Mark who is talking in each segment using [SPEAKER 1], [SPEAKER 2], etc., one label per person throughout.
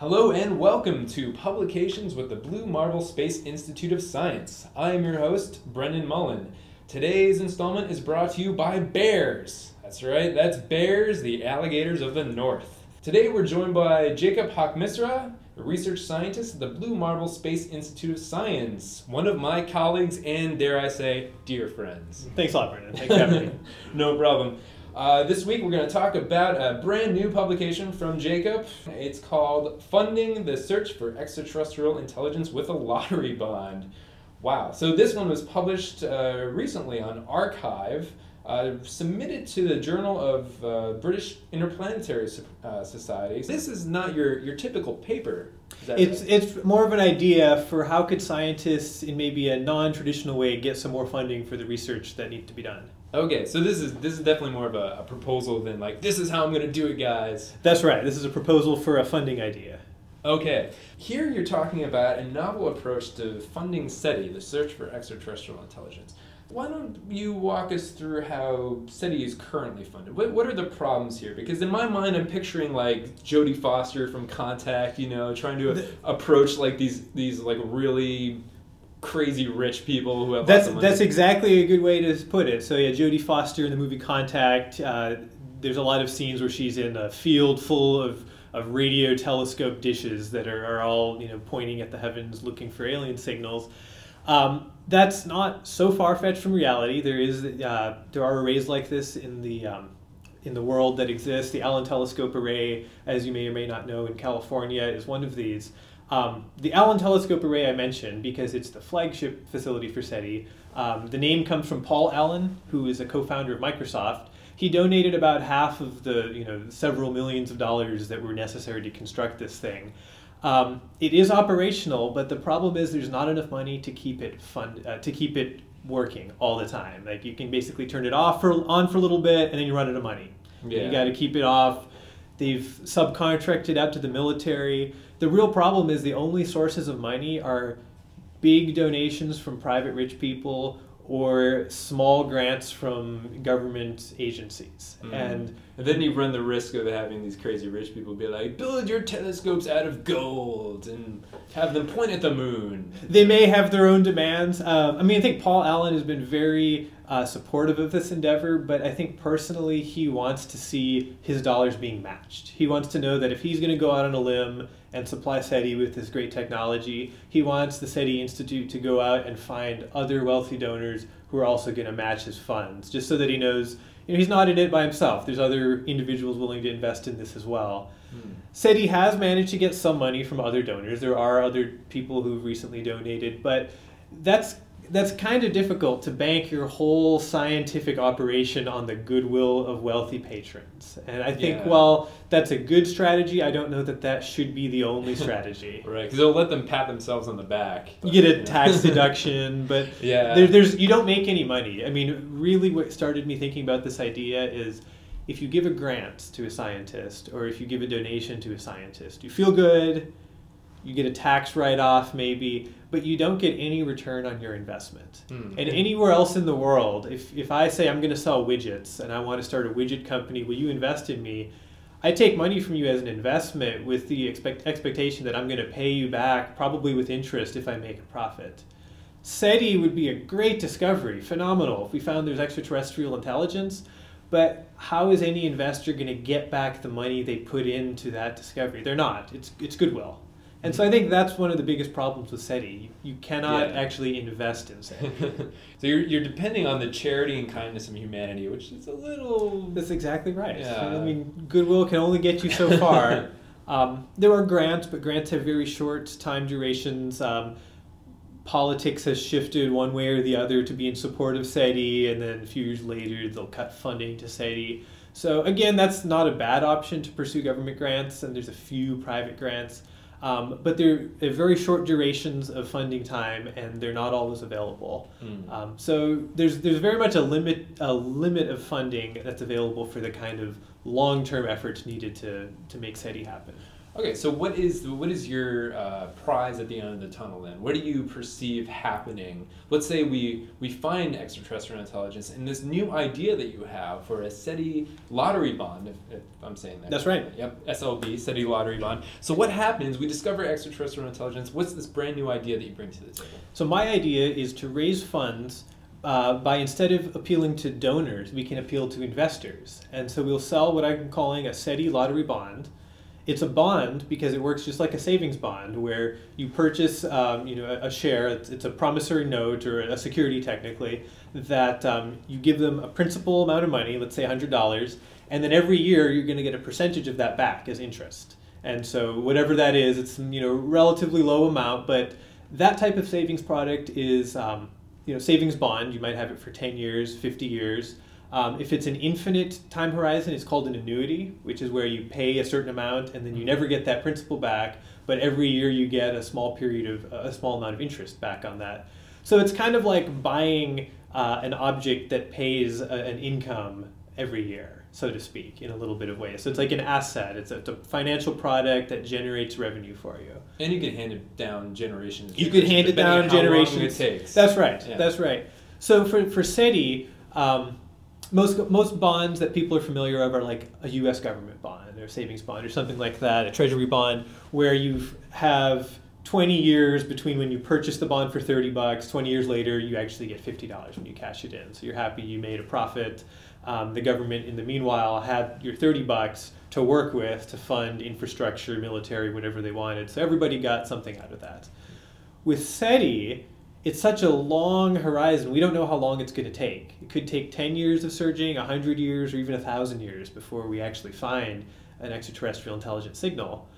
[SPEAKER 1] Hello and welcome to Publications with the Blue Marble Space Institute of Science. I am your host, Brendan Mullan. Today's installment is brought to you by Bears. That's right, that's Bears, the alligators of the North. Today we're joined by Jacob Haqq-Misra, a research scientist at the Blue Marble Space Institute of Science, one of my colleagues and, dare I say, dear friends.
[SPEAKER 2] Thanks a lot, Brendan. Thanks for having me.
[SPEAKER 1] no problem. Uh, this week we're going to talk about a brand new publication from Jacob. It's called Funding the Search for Extraterrestrial Intelligence with a Lottery Bond. Wow. So this one was published uh, recently on arXiv, uh, submitted to the Journal of uh, British Interplanetary uh, Society. This is not your, your typical paper.
[SPEAKER 2] It's, right? it's more of an idea for how could scientists, in maybe a non-traditional way, get some more funding for the research that needs to be done.
[SPEAKER 1] Okay, so this is this is definitely more of a, a proposal than like this is how I'm going to do it, guys.
[SPEAKER 2] That's right. This is a proposal for a funding idea.
[SPEAKER 1] Okay, here you're talking about a novel approach to funding SETI, the search for extraterrestrial intelligence. Why don't you walk us through how SETI is currently funded? What, what are the problems here? Because in my mind, I'm picturing like Jodie Foster from Contact, you know, trying to the, approach like these these like really crazy rich people who have
[SPEAKER 2] that's that's exactly a good way to put it. So yeah, Jodie Foster in the movie Contact. Uh, there's a lot of scenes where she's in a field full of of radio telescope dishes that are, are all you know pointing at the heavens looking for alien signals. Um, that's not so far fetched from reality. There is uh, there are arrays like this in the um, in the world that exists. The Allen Telescope Array, as you may or may not know, in California, is one of these. Um, the Allen Telescope Array I mentioned because it's the flagship facility for SETI. Um, the name comes from Paul Allen, who is a co-founder of Microsoft. He donated about half of the you know several millions of dollars that were necessary to construct this thing. Um, it is operational, but the problem is there's not enough money to keep it fund uh, to keep it working all the time. Like you can basically turn it off for on for a little bit, and then you run out of money. Yeah. You got to keep it off. They've subcontracted out to the military the real problem is the only sources of money are big donations from private rich people or small grants from government agencies. Mm. And,
[SPEAKER 1] and then you run the risk of having these crazy rich people be like, build your telescopes out of gold and have them point at the moon.
[SPEAKER 2] They may have their own demands. Um, I mean, I think Paul Allen has been very uh, supportive of this endeavor, but I think personally he wants to see his dollars being matched. He wants to know that if he's going to go out on a limb and supply SETI with this great technology, he wants the SETI Institute to go out and find other wealthy donors who are also going to match his funds, just so that he knows you know, he's not in it by himself. There's other individuals willing to invest in this as well. Hmm. SETI has managed to get some money from other donors. There are other people who've recently donated, but that's that's kind of difficult to bank your whole scientific operation on the goodwill of wealthy patrons. And I think, yeah. well, that's a good strategy. I don't know that that should be the only strategy.
[SPEAKER 1] right, because they'll let them pat themselves on the back.
[SPEAKER 2] But, you get a tax deduction, but yeah, there, there's you don't make any money. I mean, really, what started me thinking about this idea is if you give a grant to a scientist or if you give a donation to a scientist, you feel good you get a tax write-off maybe but you don't get any return on your investment. Mm. and anywhere else in the world if, if i say i'm going to sell widgets and i want to start a widget company will you invest in me? I take money from you as an investment with the expect, expectation that i'm going to pay you back probably with interest if i make a profit. Seti would be a great discovery phenomenal if we found there's extraterrestrial intelligence but how is any investor going to get back the money they put into that discovery? They're not. It's, it's goodwill and so I think that's one of the biggest problems with SETI. You, you cannot yeah. actually invest in SETI.
[SPEAKER 1] so you're, you're depending on the charity and kindness of humanity, which is a little.
[SPEAKER 2] That's exactly right. Yeah. I mean, goodwill can only get you so far. um, there are grants, but grants have very short time durations. Um, politics has shifted one way or the other to be in support of SETI, and then a few years later they'll cut funding to SETI. So again, that's not a bad option to pursue government grants, and there's a few private grants. Um, but they're, they're, very short durations of funding time, and they're not always available. Mm. Um, so there's there's very much a limit a limit of funding that's available for the kind of long term efforts needed to to make SETI happen.
[SPEAKER 1] Okay, so what is what is your uh, prize at the end of the tunnel then? What do you perceive happening? Let's say we we find extraterrestrial intelligence, and this new idea that you have for a SETI lottery bond, if, if I'm saying that.
[SPEAKER 2] That's right.
[SPEAKER 1] Yep, SLB, SETI lottery bond. So what happens? We discover extraterrestrial intelligence. What's this brand new idea that you bring to the table?
[SPEAKER 2] So my idea is to raise funds uh, by instead of appealing to donors, we can appeal to investors, and so we'll sell what I'm calling a SETI lottery bond it's a bond because it works just like a savings bond where you purchase um, you know a, a share it's, it's, a promissory note or a security technically that um, you give them a principal amount of money let's say $100 and then every year you're going to get a percentage of that back as interest. And so whatever that is it's you know relatively low amount but that type of savings product is um, you know savings bond. You might have it for 10 years 50 years um, if it's an infinite time horizon, it's called an annuity, which is where you pay a certain amount and then you never get that principal back, but every year you get a small period of a small amount of interest back on that. So it's kind of like buying uh, an object that pays a, an income every year, so to speak, in a little bit of way. So it's like an asset. It's a, it's a financial product that generates revenue for you.
[SPEAKER 1] And you can hand it down generations.
[SPEAKER 2] You could hand it down generations.
[SPEAKER 1] it takes.
[SPEAKER 2] That's right. Yeah. That's right. So for for SETI. Um, most most bonds that people are familiar of are like a U.S. government bond or savings bond or something like that, a treasury bond, where you have 20 years between when you purchase the bond for 30 bucks. 20 years later, you actually get $50 when you cash it in. So you're happy you made a profit. Um, the government, in the meanwhile, had your 30 bucks to work with to fund infrastructure, military, whatever they wanted. So everybody got something out of that. With SETI, it's such a long horizon. We don't know how long it's going to take. It could take 10 years of searching, 100 years, or even 1,000 years before we actually find an extraterrestrial intelligent signal.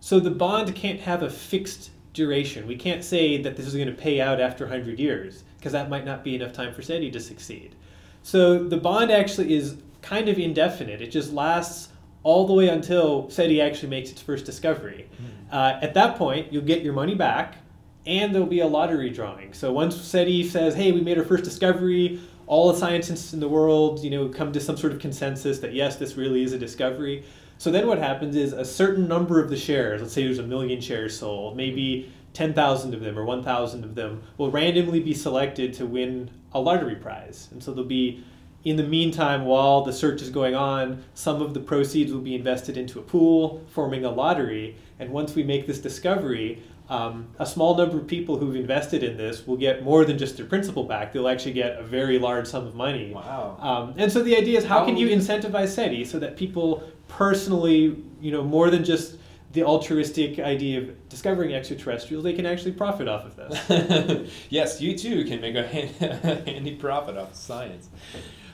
[SPEAKER 2] So the bond can't have a fixed duration. We can't say that this is going to pay out after 100 years, because that might not be enough time for SETI to succeed. So the bond actually is kind of indefinite. It just lasts all the way until SETI actually makes its first discovery. Mm. Uh, at that point, you'll get your money back and there'll be a lottery drawing. So once SETI says, "Hey, we made our first discovery," all the scientists in the world, you know, come to some sort of consensus that yes, this really is a discovery. So then what happens is a certain number of the shares, let's say there's a million shares sold, maybe 10,000 of them or 1,000 of them will randomly be selected to win a lottery prize. And so there'll be in the meantime, while the search is going on, some of the proceeds will be invested into a pool, forming a lottery. And once we make this discovery, um, a small number of people who've invested in this will get more than just their principal back. They'll actually get a very large sum of money.
[SPEAKER 1] Wow.
[SPEAKER 2] Um, and so the idea is how, how can you incentivize SETI so that people personally, you know, more than just the altruistic idea of discovering extraterrestrials, they can actually profit off of this.
[SPEAKER 1] yes, you too can make a handy profit off of science.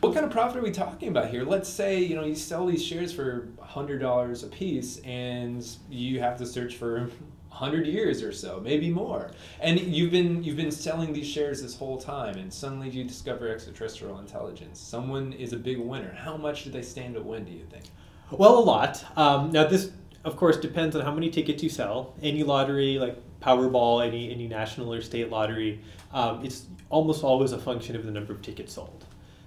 [SPEAKER 1] What kind of profit are we talking about here? Let's say you know you sell these shares for hundred dollars a piece, and you have to search for 100 years or so maybe more. And you've been you've been selling these shares this whole time and suddenly you discover extraterrestrial intelligence. Someone is a big winner. How much do they stand to win do you think?
[SPEAKER 2] Well a lot. Um, now this of course depends on how many tickets you sell. Any lottery like powerball any any national or state lottery um, it's almost always a function of the number of tickets sold.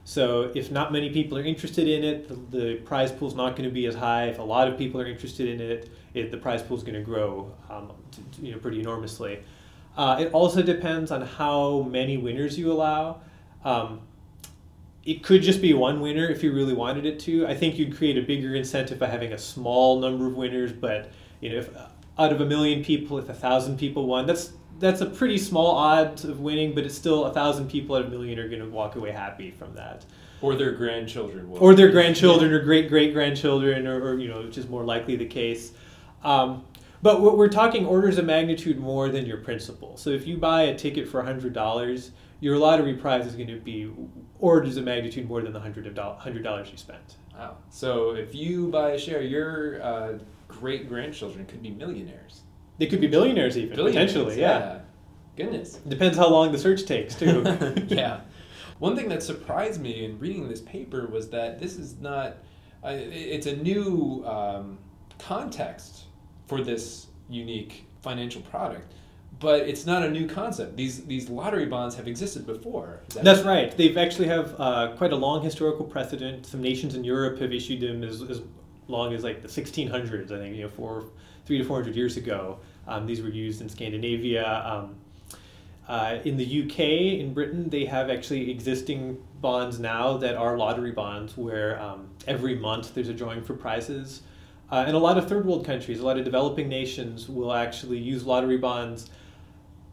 [SPEAKER 2] So if not many people are interested in it, the, the prize pool is not going to be as high. If a lot of people are interested in it, it the prize pool is going to grow, um, to, you know, pretty enormously. Uh, it also depends on how many winners you allow. Um, it could just be one winner if you really wanted it to. I think you'd create a bigger incentive by having a small number of winners, but you know, if out of a million people, if a thousand people won, that's that's a pretty small odds of winning, but it's still a thousand people out of a million are going to walk away happy from that.
[SPEAKER 1] Or their grandchildren
[SPEAKER 2] will. Or their grandchildren or great great grandchildren, or, or, you know, which is more likely the case. Um, but we're talking orders of magnitude more than your principal. So if you buy a ticket for hundred dollars, your lottery prize is going to be orders of magnitude more than the hundred dollars you spent.
[SPEAKER 1] Wow! So if you buy a share, your uh, great grandchildren could be millionaires.
[SPEAKER 2] They could be billionaires even billionaires, potentially. Yeah. yeah.
[SPEAKER 1] Goodness.
[SPEAKER 2] Depends how long the search takes too.
[SPEAKER 1] yeah. One thing that surprised me in reading this paper was that this is not. Uh, it's a new um, context for this unique financial product but it's not a new concept. These these lottery bonds have existed before.
[SPEAKER 2] That That's right. They've actually have uh, quite a long historical precedent. Some nations in Europe have issued them as, as long as like the 1600s. I think you know four, three to four hundred years ago. Um, these were used in Scandinavia. Um, uh, in the UK, in Britain, they have actually existing bonds now that are lottery bonds, where um, every month there's a drawing for prizes. Uh, and a lot of third world countries, a lot of developing nations will actually use lottery bonds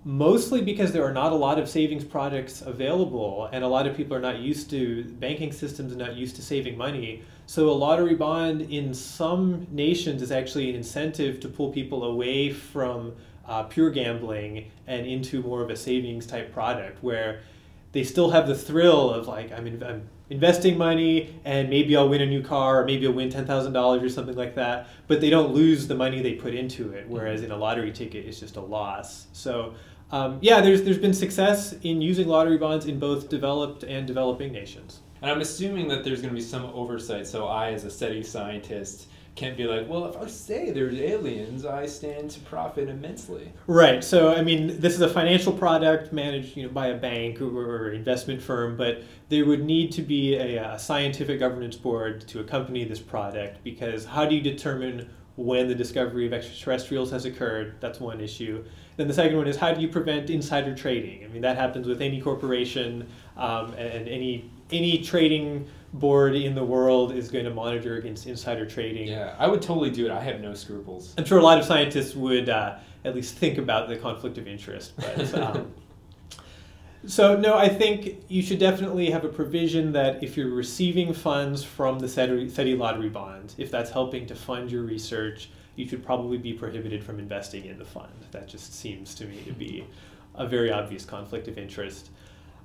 [SPEAKER 2] mostly because there are not a lot of savings products available and a lot of people are not used to banking systems not used to saving money. So a lottery bond in some nations is actually an incentive to pull people away from uh, pure gambling and into more of a savings type product where they still have the thrill of like I'm, in, I'm investing money and maybe I'll win a new car or maybe I'll win ten thousand dollars or something like that. But they don't lose the money they put into it. Whereas in a lottery ticket, it's just a loss. So um, yeah, there's there's been success in using lottery bonds in both developed and developing nations.
[SPEAKER 1] And I'm assuming that there's going to be some oversight. So I, as a SETI scientist, can't be like, well, if I say there's aliens, I stand to profit immensely.
[SPEAKER 2] Right. So, I mean, this is a financial product managed, you know, by a bank or, or investment firm, but there would need to be a, a, scientific governance board to accompany this product because how do you determine when the discovery of extraterrestrials has occurred? That's one issue. Then the second one is how do you prevent insider trading? I mean, that happens with any corporation um, and any any trading board in the world is going to monitor against insider trading.
[SPEAKER 1] Yeah, I would totally do it. I have no scruples.
[SPEAKER 2] I'm sure a lot of scientists would uh, at least think about the conflict of interest. But, um, so, no, I think you should definitely have a provision that if you're receiving funds from the SETI lottery bond, if that's helping to fund your research, you should probably be prohibited from investing in the fund. That just seems to me to be a very obvious conflict of interest.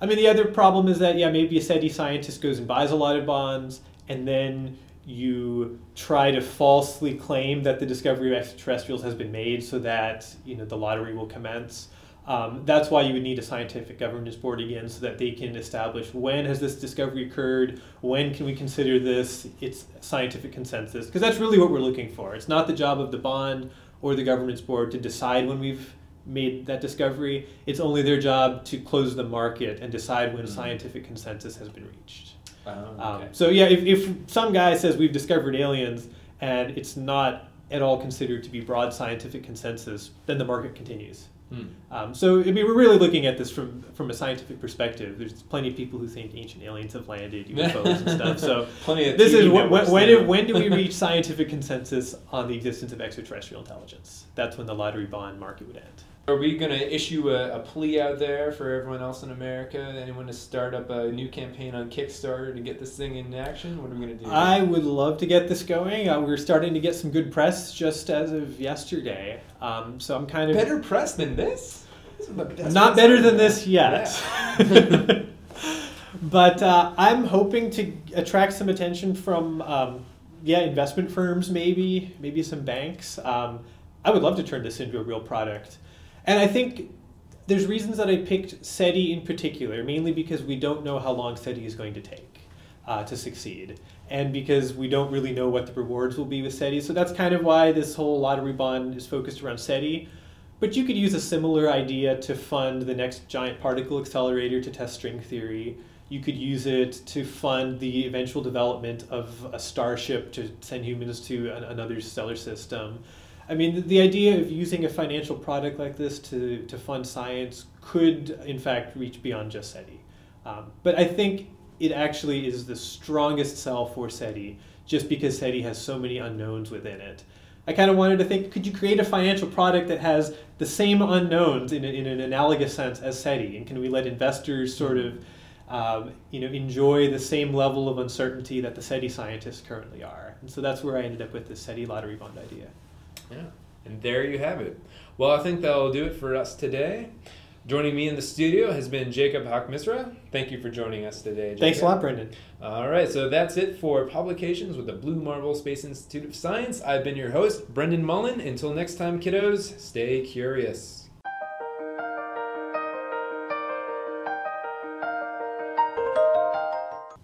[SPEAKER 2] I mean, the other problem is that, yeah, maybe a SETI scientist goes and buys a lot of bonds, and then you try to falsely claim that the discovery of extraterrestrials has been made so that, you know, the lottery will commence. Um, that's why you would need a scientific governance board again so that they can establish when has this discovery occurred, when can we consider this, it's scientific consensus, because that's really what we're looking for. It's not the job of the bond or the governance board to decide when we've made that discovery. It's only their job to close the market and decide when mm-hmm. scientific consensus has been reached.
[SPEAKER 1] Oh, okay.
[SPEAKER 2] um, so yeah, if, if some guy says we've discovered aliens and it's not at all considered to be broad scientific consensus, then the market continues. Hmm. Um, so I mean, we're really looking at this from from a scientific perspective. There's plenty of people who think ancient aliens have landed, UFOs and stuff. So
[SPEAKER 1] plenty of
[SPEAKER 2] this is when, when, when do we reach scientific consensus on the existence of extraterrestrial intelligence? That's when the lottery bond market would end.
[SPEAKER 1] Are we going to issue a, a, plea out there for everyone else in America? Anyone to start up a new campaign on Kickstarter to get this thing in action? What are we going to do?
[SPEAKER 2] I would love to get this going. Uh, we're starting to get some good press just as of yesterday. Um, so I'm kind of
[SPEAKER 1] better press than this.
[SPEAKER 2] this Not better than this yet. Yeah. but uh, I'm hoping to attract some attention from um, yeah investment firms, maybe maybe some banks. Um, I would love to turn this into a real product. And I think there's reasons that I picked SETI in particular, mainly because we don't know how long SETI is going to take uh, to succeed, and because we don't really know what the rewards will be with SETI. So that's kind of why this whole lottery bond is focused around SETI. But you could use a similar idea to fund the next giant particle accelerator to test string theory. You could use it to fund the eventual development of a starship to send humans to an, another stellar system. I mean, the, the idea of using a financial product like this to, to fund science could, in fact, reach beyond just SETI. Um, but I think it actually is the strongest sell for SETI just because SETI has so many unknowns within it. I kind of wanted to think could you create a financial product that has the same unknowns in, a, in an analogous sense as SETI? And can we let investors sort of um, you know, enjoy the same level of uncertainty that the SETI scientists currently are? And so that's where I ended up with the SETI lottery bond idea.
[SPEAKER 1] Yeah. And there you have it. Well, I think that'll do it for us today. Joining me in the studio has been Jacob Haqq-Misra. Thank you for joining us today. Jacob.
[SPEAKER 2] Thanks a lot, Brendan.
[SPEAKER 1] All right, so that's it for publications with the Blue Marble Space Institute of Science. I've been your host, Brendan Mullan. Until next time, kiddos, stay curious.